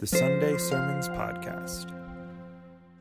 the Sunday Sermons Podcast.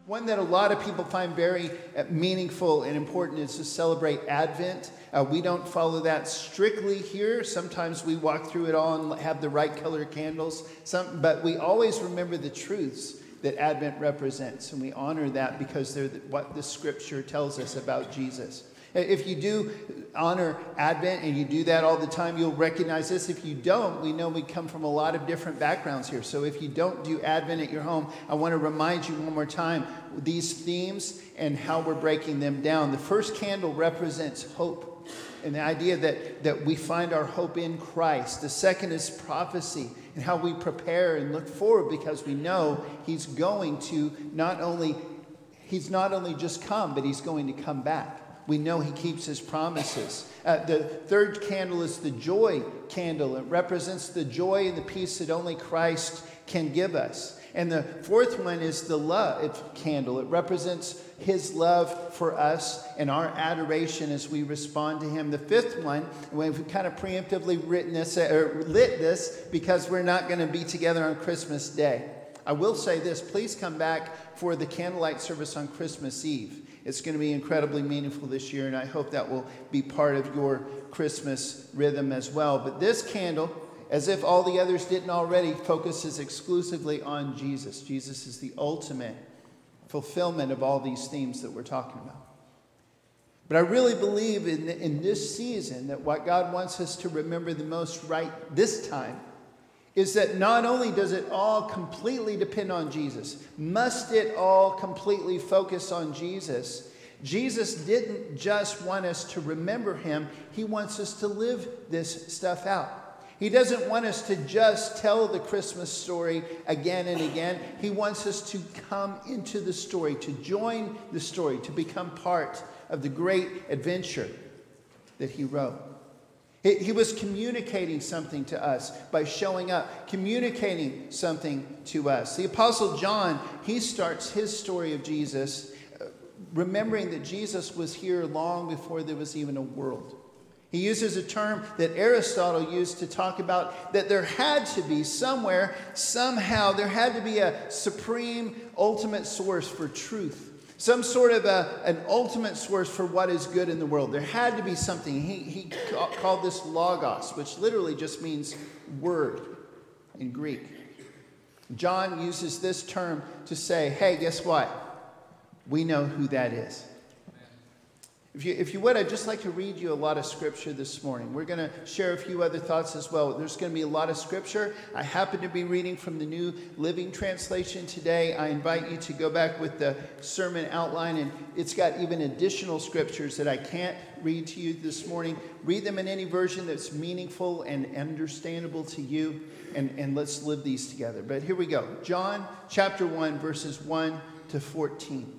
One that a lot of people find very uh, meaningful and important is to celebrate Advent. Uh, we don't follow that strictly here. Sometimes we walk through it all and have the right color candles. Some, but we always remember the truths that Advent represents, and we honor that because they're the, what the Scripture tells us about Jesus. Uh, if you do honor Advent and you do that all the time, you'll recognize this. If you don't, we know we come from a lot of different backgrounds here. So if you don't do Advent at your home, I want to remind you one more time these themes and how we're breaking them down. The first candle represents hope and the idea that, that we find our hope in Christ. The second is prophecy and how we prepare and look forward because we know He's going to not only He's not only just come, but He's going to come back we know he keeps his promises. Uh, the third candle is the joy candle. It represents the joy and the peace that only Christ can give us. And the fourth one is the love candle. It represents his love for us and our adoration as we respond to him. The fifth one, we've kind of preemptively written this or lit this because we're not going to be together on Christmas Day. I will say this please come back for the candlelight service on Christmas Eve. It's going to be incredibly meaningful this year, and I hope that will be part of your Christmas rhythm as well. But this candle, as if all the others didn't already, focuses exclusively on Jesus. Jesus is the ultimate fulfillment of all these themes that we're talking about. But I really believe in, in this season that what God wants us to remember the most right this time is that not only does it all completely depend on Jesus, must it all completely focus on Jesus? Jesus didn't just want us to remember him, he wants us to live this stuff out. He doesn't want us to just tell the Christmas story again and again. He wants us to come into the story, to join the story, to become part of the great adventure that he wrote. He was communicating something to us by showing up, communicating something to us. The Apostle John, he starts his story of Jesus uh, remembering that Jesus was here long before there was even a world. He uses a term that Aristotle used to talk about that there had to be somewhere, somehow, there had to be a supreme, ultimate source for truth some sort of a, an ultimate source for what is good in the world. There had to be something. He, he called this logos, which literally just means word in Greek. John uses this term to say, hey, guess what? We know who that is. If you, if you would, I'd just like to read you a lot of scripture this morning. We're going to share a few other thoughts as well. There's going to be a lot of scripture. I happen to be reading from the New Living Translation today. I invite you to go back with the sermon outline, and it's got even additional scriptures that I can't read to you this morning. Read them in any version that's meaningful and understandable to you, and, and let's live these together. But here we go John chapter 1, verses 1 to 14.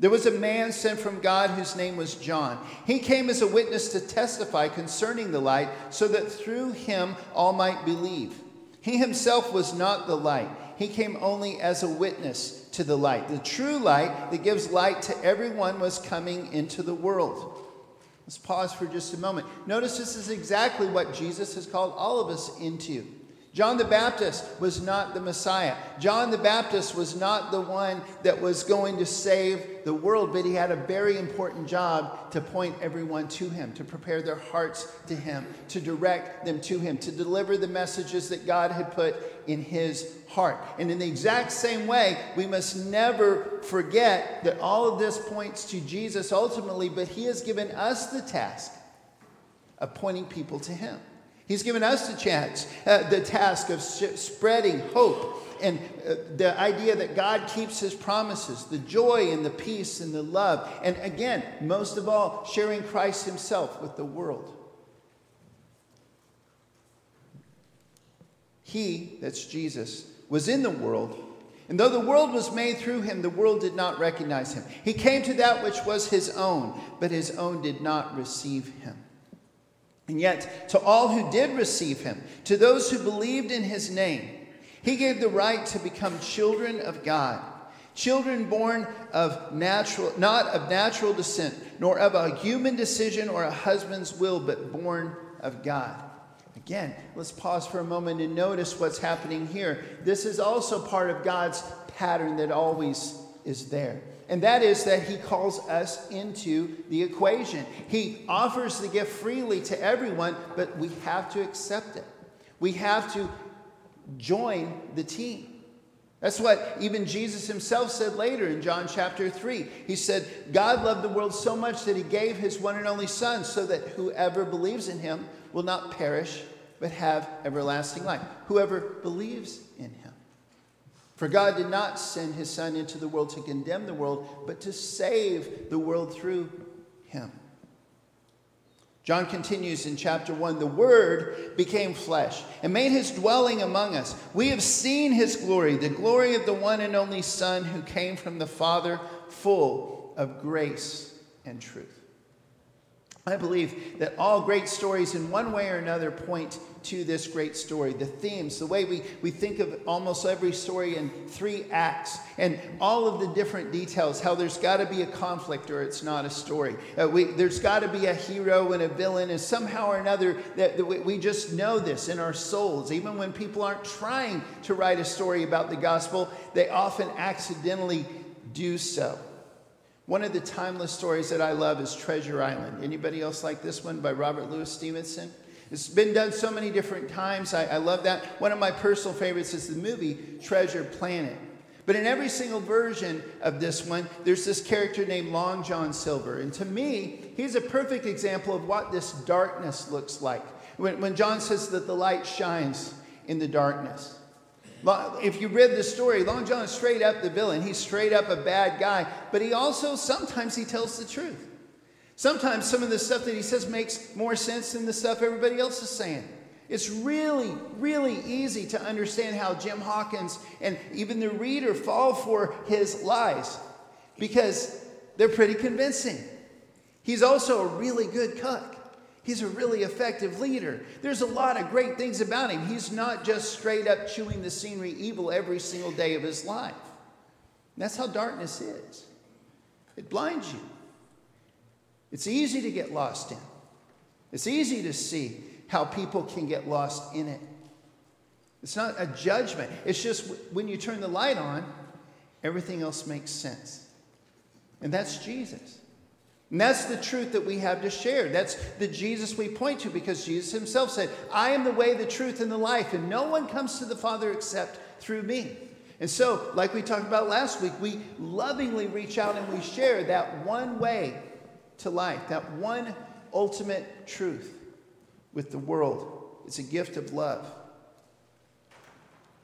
There was a man sent from God whose name was John. He came as a witness to testify concerning the light, so that through him all might believe. He himself was not the light, he came only as a witness to the light. The true light that gives light to everyone was coming into the world. Let's pause for just a moment. Notice this is exactly what Jesus has called all of us into. John the Baptist was not the Messiah. John the Baptist was not the one that was going to save the world, but he had a very important job to point everyone to him, to prepare their hearts to him, to direct them to him, to deliver the messages that God had put in his heart. And in the exact same way, we must never forget that all of this points to Jesus ultimately, but he has given us the task of pointing people to him. He's given us the chance, uh, the task of spreading hope and uh, the idea that God keeps his promises, the joy and the peace and the love. And again, most of all, sharing Christ himself with the world. He, that's Jesus, was in the world, And though the world was made through him, the world did not recognize him. He came to that which was his own, but his own did not receive him. And yet, to all who did receive him, to those who believed in his name, he gave the right to become children of God. Children born of natural, not of natural descent, nor of a human decision or a husband's will, but born of God. Again, let's pause for a moment and notice what's happening here. This is also part of God's pattern that always is there. And that is that he calls us into the equation. He offers the gift freely to everyone, but we have to accept it. We have to join the team. That's what even Jesus himself said later in John chapter 3. He said, God loved the world so much that he gave his one and only Son so that whoever believes in him will not perish but have everlasting life. Whoever believes in him. For God did not send his Son into the world to condemn the world, but to save the world through him. John continues in chapter 1 The Word became flesh and made his dwelling among us. We have seen his glory, the glory of the one and only Son who came from the Father, full of grace and truth. I believe that all great stories, in one way or another, point to this great story. The themes, the way we, we think of almost every story in three acts, and all of the different details, how there's got to be a conflict or it's not a story. Uh, we, there's got to be a hero and a villain, and somehow or another, that, that we, we just know this in our souls. Even when people aren't trying to write a story about the gospel, they often accidentally do so. One of the timeless stories that I love is Treasure Island. Anybody else like this one by Robert Louis Stevenson? It's been done so many different times. I, I love that. One of my personal favorites is the movie Treasure Planet. But in every single version of this one, there's this character named Long John Silver. And to me, he's a perfect example of what this darkness looks like. When, when John says that the light shines in the darkness. If you read the story, Long John is straight up the villain. He's straight up a bad guy, but he also sometimes he tells the truth. Sometimes some of the stuff that he says makes more sense than the stuff everybody else is saying. It's really, really easy to understand how Jim Hawkins and even the reader fall for his lies because they're pretty convincing. He's also a really good cook. He's a really effective leader. There's a lot of great things about him. He's not just straight up chewing the scenery evil every single day of his life. That's how darkness is it blinds you. It's easy to get lost in, it's easy to see how people can get lost in it. It's not a judgment, it's just when you turn the light on, everything else makes sense. And that's Jesus. And that's the truth that we have to share. That's the Jesus we point to because Jesus himself said, I am the way, the truth, and the life, and no one comes to the Father except through me. And so, like we talked about last week, we lovingly reach out and we share that one way to life, that one ultimate truth with the world. It's a gift of love.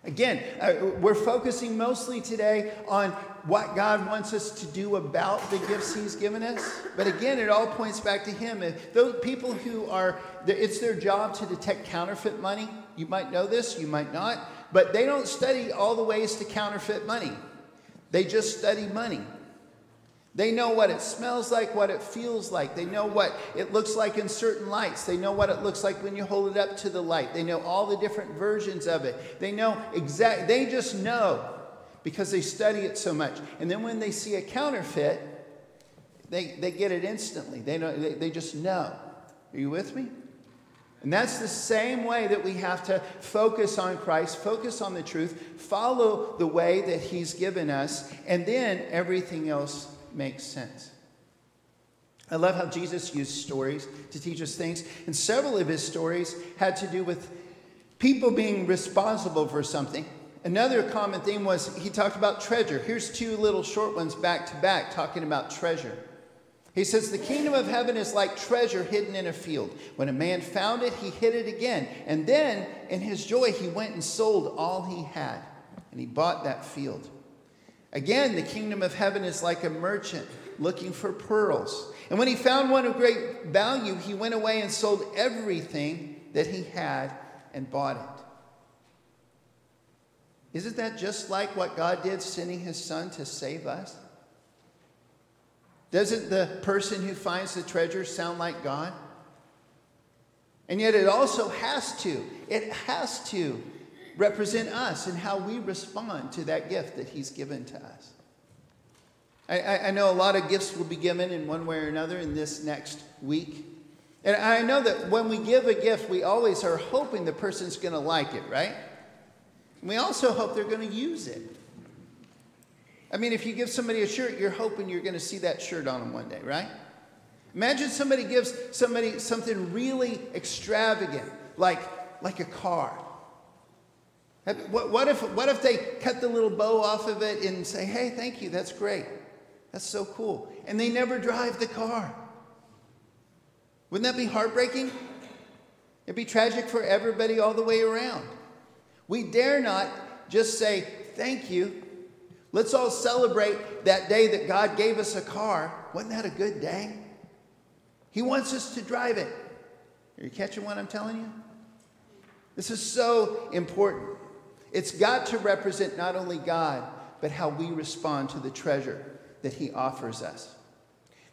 Again, uh, we're focusing mostly today on what God wants us to do about the gifts He's given us. But again, it all points back to Him. Those people who are, it's their job to detect counterfeit money. You might know this, you might not. But they don't study all the ways to counterfeit money, they just study money. They know what it smells like, what it feels like. They know what it looks like in certain lights. They know what it looks like when you hold it up to the light. They know all the different versions of it. They know exact they just know because they study it so much. And then when they see a counterfeit, they, they get it instantly. They, know, they, they just know. Are you with me? And that's the same way that we have to focus on Christ, focus on the truth, follow the way that He's given us, and then everything else makes sense. I love how Jesus used stories to teach us things, and several of his stories had to do with people being responsible for something. Another common theme was he talked about treasure. Here's two little short ones back to back talking about treasure. He says, The kingdom of heaven is like treasure hidden in a field. When a man found it, he hid it again. And then, in his joy, he went and sold all he had, and he bought that field. Again, the kingdom of heaven is like a merchant looking for pearls. And when he found one of great value, he went away and sold everything that he had and bought it. Isn't that just like what God did, sending his son to save us? Doesn't the person who finds the treasure sound like God? And yet it also has to, it has to represent us and how we respond to that gift that he's given to us. I, I, know a lot of gifts will be given in one way or another in this next week. And I know that when we give a gift, we always are hoping the person's going to like it, right? We also hope they're going to use it. I mean, if you give somebody a shirt, you're hoping you're going to see that shirt on them one day, right? Imagine somebody gives somebody something really extravagant, like, like a car. What, if, what if they cut the little bow off of it and say, hey, thank you, that's great. That's so cool. And they never drive the car. Wouldn't that be heartbreaking? It'd be tragic for everybody all the way around. We dare not just say, thank you. Let's all celebrate that day that God gave us a car. Wasn't that a good day? He wants us to drive it. Are you catching what I'm telling you? This is so important. It's got to represent not only God, but how we respond to the treasure that He offers us.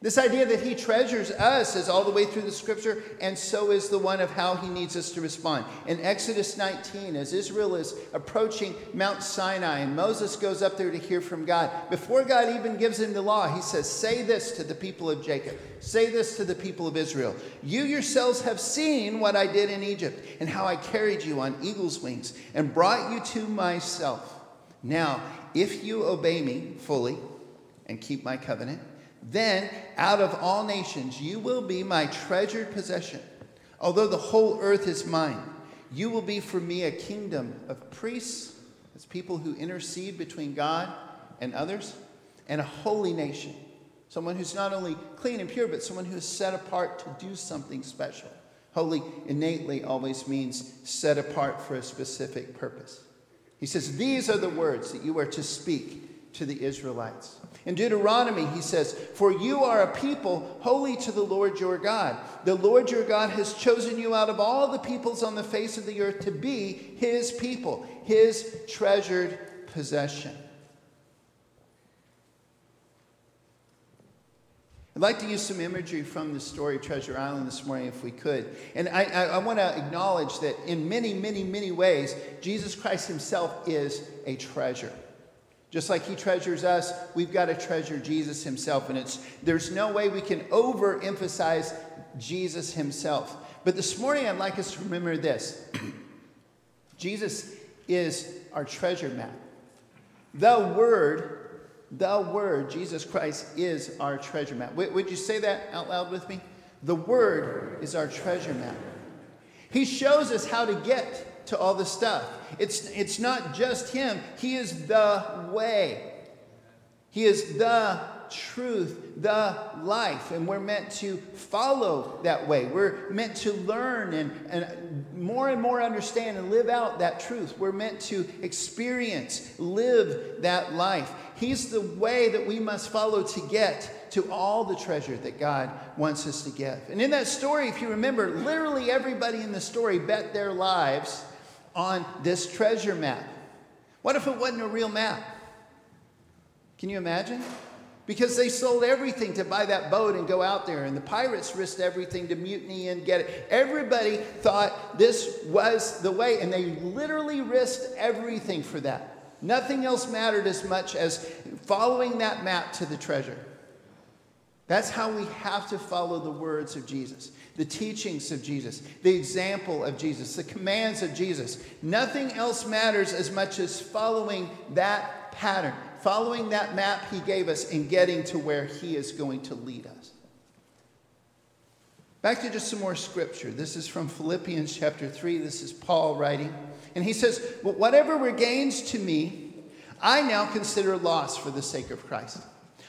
This idea that he treasures us is all the way through the scripture, and so is the one of how he needs us to respond. In Exodus 19, as Israel is approaching Mount Sinai and Moses goes up there to hear from God, before God even gives him the law, he says, Say this to the people of Jacob, say this to the people of Israel. You yourselves have seen what I did in Egypt, and how I carried you on eagle's wings and brought you to myself. Now, if you obey me fully and keep my covenant, then out of all nations you will be my treasured possession. Although the whole earth is mine, you will be for me a kingdom of priests, as people who intercede between God and others, and a holy nation. Someone who's not only clean and pure, but someone who is set apart to do something special. Holy innately always means set apart for a specific purpose. He says, These are the words that you are to speak to the Israelites. In Deuteronomy, he says, For you are a people holy to the Lord your God. The Lord your God has chosen you out of all the peoples on the face of the earth to be his people, his treasured possession. I'd like to use some imagery from the story Treasure Island this morning, if we could. And I, I, I want to acknowledge that in many, many, many ways, Jesus Christ himself is a treasure. Just like he treasures us, we've got to treasure Jesus himself. And it's, there's no way we can overemphasize Jesus himself. But this morning, I'd like us to remember this Jesus is our treasure map. The Word, the Word, Jesus Christ, is our treasure map. Would you say that out loud with me? The Word is our treasure map. He shows us how to get to all this stuff. It's, it's not just Him, He is the way. He is the truth, the life, and we're meant to follow that way. We're meant to learn and, and more and more understand and live out that truth. We're meant to experience, live that life. He's the way that we must follow to get to all the treasure that God wants us to give. And in that story, if you remember, literally everybody in the story bet their lives on this treasure map. What if it wasn't a real map? Can you imagine? Because they sold everything to buy that boat and go out there, and the pirates risked everything to mutiny and get it. Everybody thought this was the way, and they literally risked everything for that. Nothing else mattered as much as following that map to the treasure. That's how we have to follow the words of Jesus the teachings of Jesus, the example of Jesus, the commands of Jesus. Nothing else matters as much as following that pattern, following that map he gave us, and getting to where he is going to lead us. Back to just some more scripture. This is from Philippians chapter 3. This is Paul writing. And he says, well, Whatever were gains to me, I now consider loss for the sake of Christ.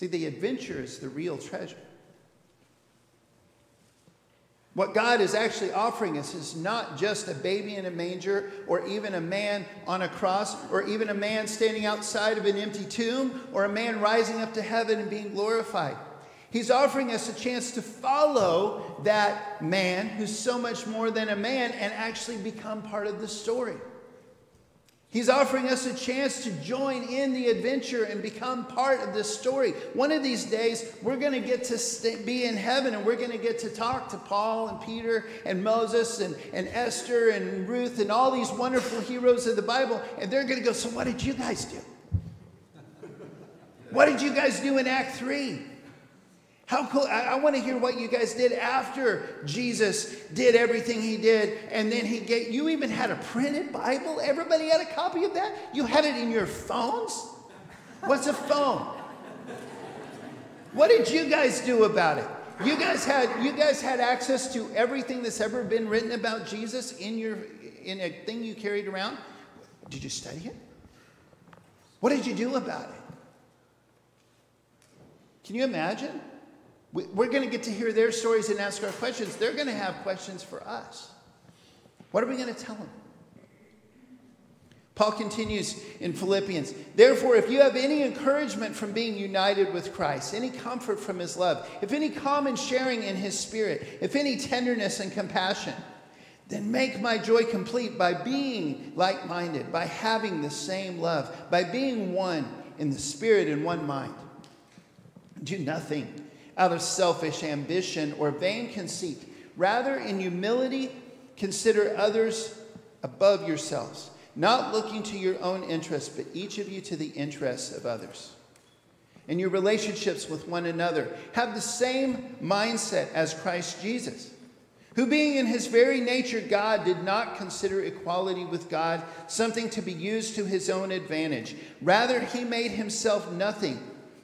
See, the adventure is the real treasure. What God is actually offering us is not just a baby in a manger, or even a man on a cross, or even a man standing outside of an empty tomb, or a man rising up to heaven and being glorified. He's offering us a chance to follow that man who's so much more than a man and actually become part of the story. He's offering us a chance to join in the adventure and become part of this story. One of these days, we're going to get to stay, be in heaven and we're going to get to talk to Paul and Peter and Moses and, and Esther and Ruth and all these wonderful heroes of the Bible. And they're going to go, So, what did you guys do? What did you guys do in Act 3? How cool. I, I want to hear what you guys did after Jesus did everything he did. And then he gave, you even had a printed Bible. Everybody had a copy of that. You had it in your phones. What's a phone? What did you guys do about it? You guys had you guys had access to everything that's ever been written about Jesus in your in a thing you carried around. Did you study it? What did you do about it? Can you imagine? We're going to get to hear their stories and ask our questions. They're going to have questions for us. What are we going to tell them? Paul continues in Philippians Therefore, if you have any encouragement from being united with Christ, any comfort from his love, if any common sharing in his spirit, if any tenderness and compassion, then make my joy complete by being like minded, by having the same love, by being one in the spirit and one mind. Do nothing out of selfish ambition or vain conceit. Rather, in humility, consider others above yourselves, not looking to your own interests, but each of you to the interests of others. In your relationships with one another, have the same mindset as Christ Jesus, who, being in his very nature God, did not consider equality with God something to be used to his own advantage. Rather, he made himself nothing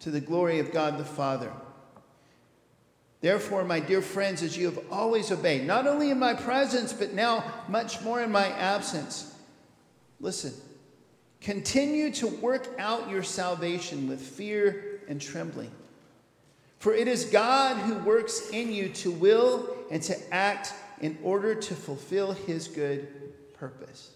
to the glory of God the Father. Therefore, my dear friends, as you have always obeyed, not only in my presence, but now much more in my absence, listen, continue to work out your salvation with fear and trembling. For it is God who works in you to will and to act in order to fulfill his good purpose.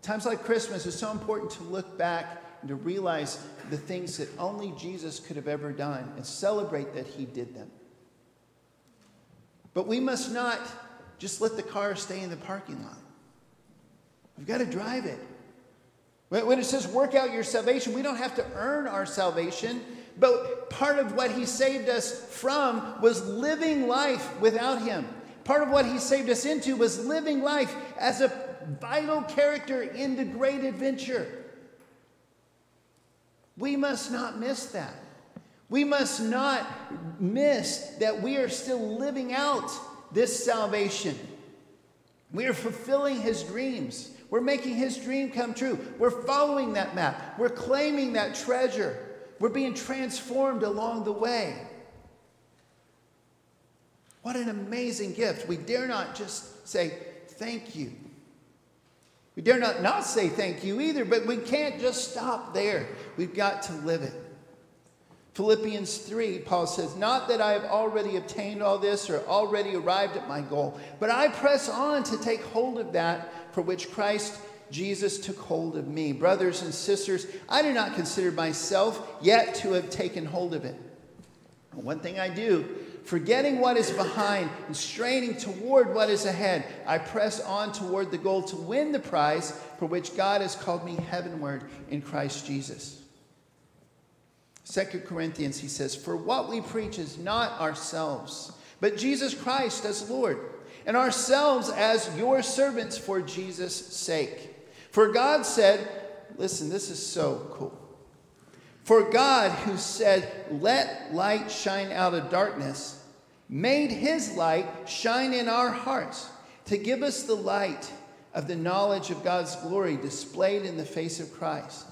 Times like Christmas, it's so important to look back and to realize the things that only Jesus could have ever done and celebrate that he did them. But we must not just let the car stay in the parking lot. We've got to drive it. When it says work out your salvation, we don't have to earn our salvation, but part of what he saved us from was living life without him. Part of what he saved us into was living life as a vital character in the great adventure. We must not miss that. We must not miss that we are still living out this salvation. We are fulfilling his dreams. We're making his dream come true. We're following that map. We're claiming that treasure. We're being transformed along the way. What an amazing gift. We dare not just say, Thank you. We dare not not say thank you either, but we can't just stop there. We've got to live it. Philippians 3, Paul says, Not that I have already obtained all this or already arrived at my goal, but I press on to take hold of that for which Christ Jesus took hold of me. Brothers and sisters, I do not consider myself yet to have taken hold of it. One thing I do, Forgetting what is behind and straining toward what is ahead, I press on toward the goal to win the prize for which God has called me heavenward in Christ Jesus. Second Corinthians, he says, For what we preach is not ourselves, but Jesus Christ as Lord, and ourselves as your servants for Jesus' sake. For God said, listen, this is so cool. For God, who said, Let light shine out of darkness, made his light shine in our hearts to give us the light of the knowledge of God's glory displayed in the face of Christ.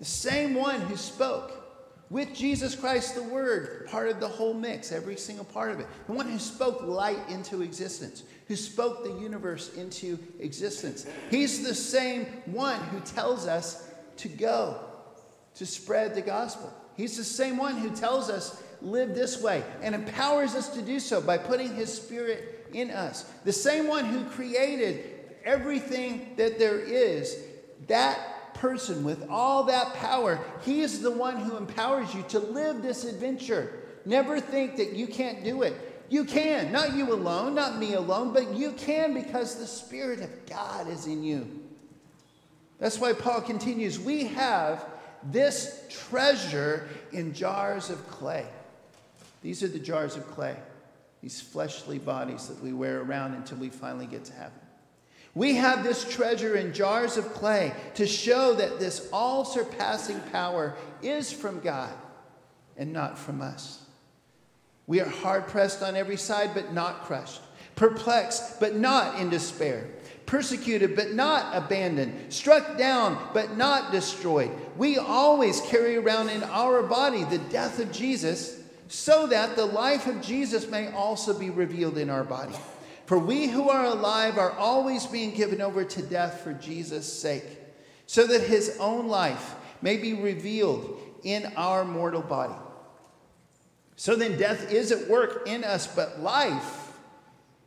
The same one who spoke with Jesus Christ, the Word, part of the whole mix, every single part of it. The one who spoke light into existence, who spoke the universe into existence. He's the same one who tells us to go, to spread the gospel. He's the same one who tells us, live this way, and empowers us to do so by putting his spirit in us. The same one who created everything that there is, that person with all that power, he is the one who empowers you to live this adventure. Never think that you can't do it. You can, not you alone, not me alone, but you can because the Spirit of God is in you. That's why Paul continues We have this treasure in jars of clay. These are the jars of clay, these fleshly bodies that we wear around until we finally get to heaven. We have this treasure in jars of clay to show that this all surpassing power is from God and not from us. We are hard pressed on every side, but not crushed, perplexed, but not in despair, persecuted, but not abandoned, struck down, but not destroyed. We always carry around in our body the death of Jesus, so that the life of Jesus may also be revealed in our body. For we who are alive are always being given over to death for Jesus' sake, so that his own life may be revealed in our mortal body. So then, death is at work in us, but life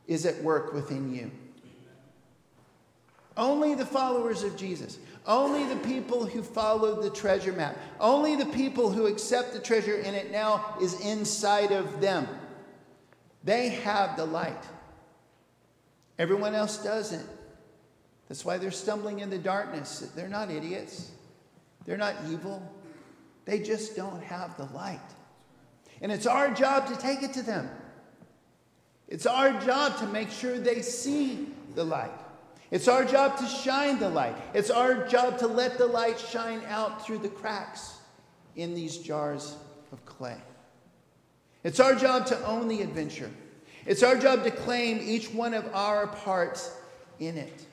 is at work within you. Only the followers of Jesus, only the people who followed the treasure map, only the people who accept the treasure and it now is inside of them, they have the light. Everyone else doesn't. That's why they're stumbling in the darkness. They're not idiots, they're not evil. They just don't have the light. And it's our job to take it to them. It's our job to make sure they see the light. It's our job to shine the light. It's our job to let the light shine out through the cracks in these jars of clay. It's our job to own the adventure. It's our job to claim each one of our parts in it.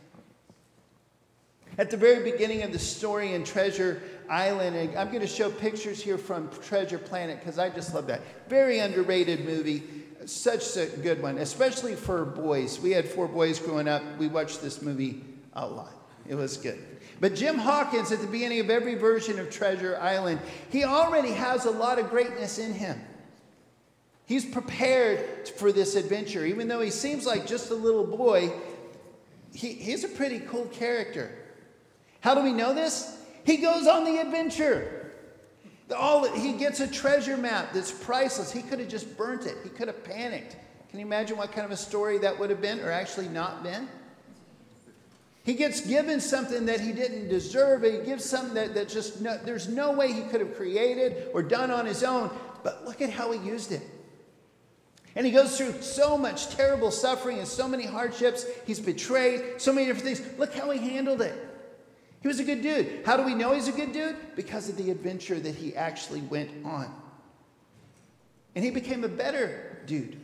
At the very beginning of the story in Treasure Island, I'm going to show pictures here from Treasure Planet because I just love that. Very underrated movie. Such a good one, especially for boys. We had four boys growing up. We watched this movie a lot. It was good. But Jim Hawkins, at the beginning of every version of Treasure Island, he already has a lot of greatness in him. He's prepared for this adventure. Even though he seems like just a little boy, he, he's a pretty cool character. How do we know this? He goes on the adventure. All, he gets a treasure map that's priceless. He could have just burnt it, he could have panicked. Can you imagine what kind of a story that would have been, or actually not been? He gets given something that he didn't deserve. He gives something that, that just no, there's no way he could have created or done on his own. But look at how he used it. And he goes through so much terrible suffering and so many hardships. He's betrayed, so many different things. Look how he handled it. He was a good dude. How do we know he's a good dude? Because of the adventure that he actually went on. And he became a better dude.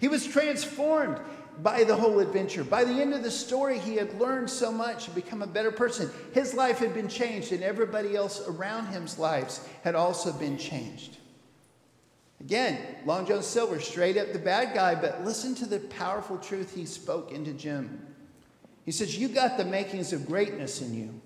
He was transformed by the whole adventure. By the end of the story, he had learned so much and become a better person. His life had been changed, and everybody else around him's lives had also been changed. Again, Long John Silver, straight up the bad guy, but listen to the powerful truth he spoke into Jim. He says, You got the makings of greatness in you,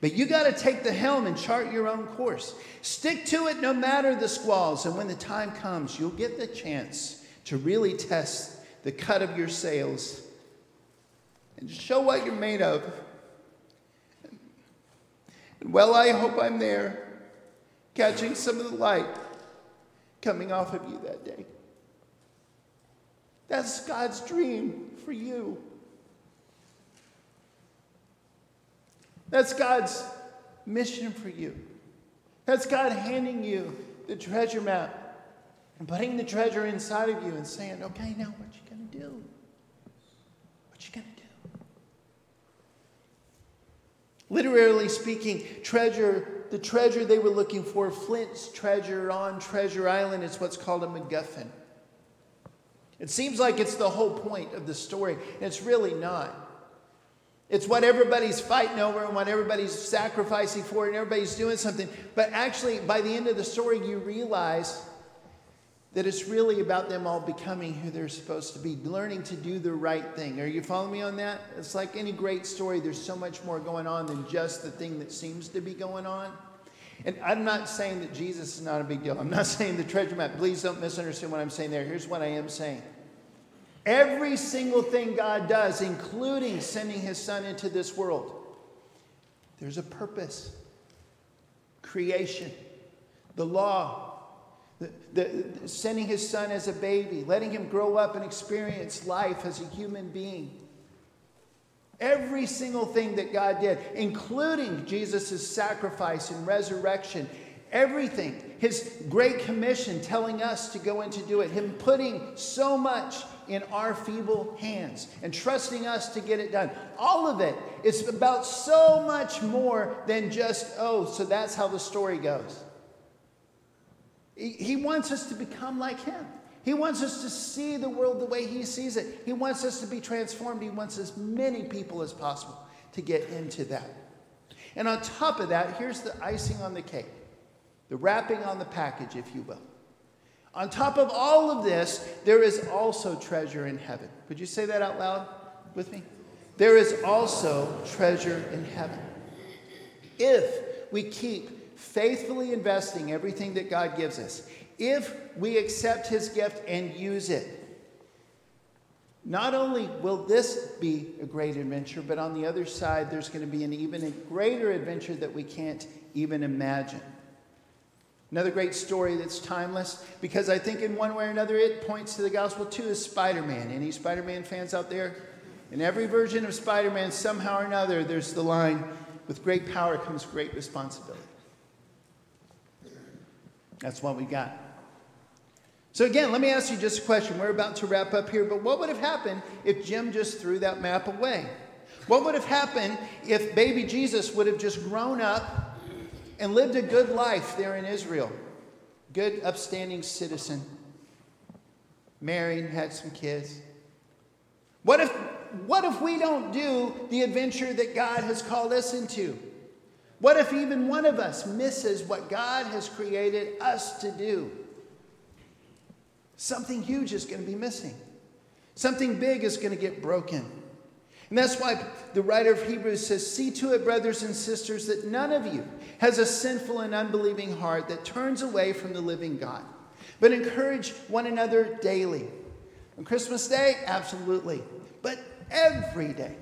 but you got to take the helm and chart your own course. Stick to it no matter the squalls, and when the time comes, you'll get the chance to really test the cut of your sails and show what you're made of. And well, I hope I'm there, catching some of the light coming off of you that day. That's God's dream for you. That's God's mission for you. That's God handing you the treasure map and putting the treasure inside of you and saying, okay, now what you gonna do? What you gonna do? Literally speaking, treasure, the treasure they were looking for, Flint's treasure on Treasure Island, is what's called a MacGuffin. It seems like it's the whole point of the story, and it's really not. It's what everybody's fighting over and what everybody's sacrificing for, and everybody's doing something. But actually, by the end of the story, you realize that it's really about them all becoming who they're supposed to be, learning to do the right thing. Are you following me on that? It's like any great story, there's so much more going on than just the thing that seems to be going on. And I'm not saying that Jesus is not a big deal. I'm not saying the treasure map. Please don't misunderstand what I'm saying there. Here's what I am saying. Every single thing God does, including sending his son into this world, there's a purpose. Creation, the law, the, the, sending his son as a baby, letting him grow up and experience life as a human being. Every single thing that God did, including Jesus' sacrifice and resurrection, everything, his great commission telling us to go and to do it, him putting so much in our feeble hands and trusting us to get it done. All of it is about so much more than just, oh, so that's how the story goes. He wants us to become like Him. He wants us to see the world the way He sees it. He wants us to be transformed. He wants as many people as possible to get into that. And on top of that, here's the icing on the cake the wrapping on the package, if you will. On top of all of this, there is also treasure in heaven. Would you say that out loud with me? There is also treasure in heaven. If we keep faithfully investing everything that God gives us, if we accept His gift and use it, not only will this be a great adventure, but on the other side, there's going to be an even greater adventure that we can't even imagine. Another great story that's timeless because I think in one way or another it points to the gospel too is Spider Man. Any Spider Man fans out there? In every version of Spider Man, somehow or another, there's the line with great power comes great responsibility. That's what we got. So, again, let me ask you just a question. We're about to wrap up here, but what would have happened if Jim just threw that map away? What would have happened if baby Jesus would have just grown up and lived a good life there in Israel? Good, upstanding citizen, married, had some kids. What if, what if we don't do the adventure that God has called us into? What if even one of us misses what God has created us to do? Something huge is going to be missing. Something big is going to get broken. And that's why the writer of Hebrews says, See to it, brothers and sisters, that none of you has a sinful and unbelieving heart that turns away from the living God, but encourage one another daily. On Christmas Day, absolutely, but every day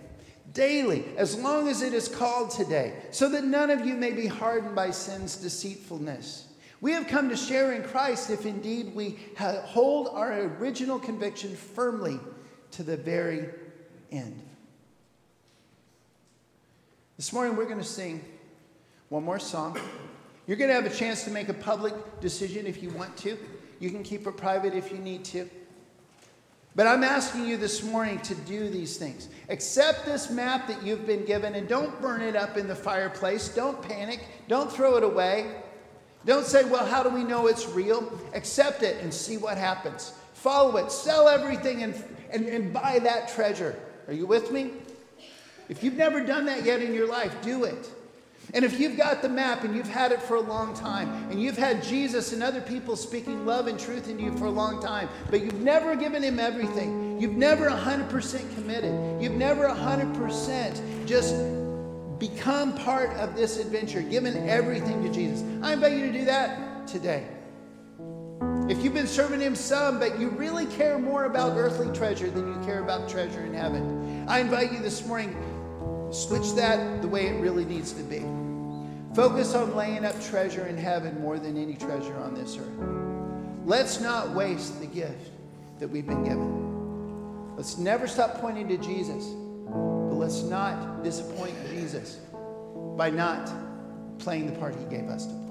daily, as long as it is called today, so that none of you may be hardened by sin's deceitfulness. We have come to share in Christ if indeed we hold our original conviction firmly to the very end. This morning we're going to sing one more song. You're going to have a chance to make a public decision if you want to. You can keep it private if you need to. But I'm asking you this morning to do these things. Accept this map that you've been given and don't burn it up in the fireplace. Don't panic. Don't throw it away. Don't say, well, how do we know it's real? Accept it and see what happens. Follow it. Sell everything and, and, and buy that treasure. Are you with me? If you've never done that yet in your life, do it. And if you've got the map and you've had it for a long time, and you've had Jesus and other people speaking love and truth into you for a long time, but you've never given him everything, you've never 100% committed, you've never 100% just become part of this adventure, given everything to Jesus, I invite you to do that today. If you've been serving him some, but you really care more about earthly treasure than you care about treasure in heaven, I invite you this morning Switch that the way it really needs to be. Focus on laying up treasure in heaven more than any treasure on this earth. Let's not waste the gift that we've been given. Let's never stop pointing to Jesus, but let's not disappoint Jesus by not playing the part he gave us to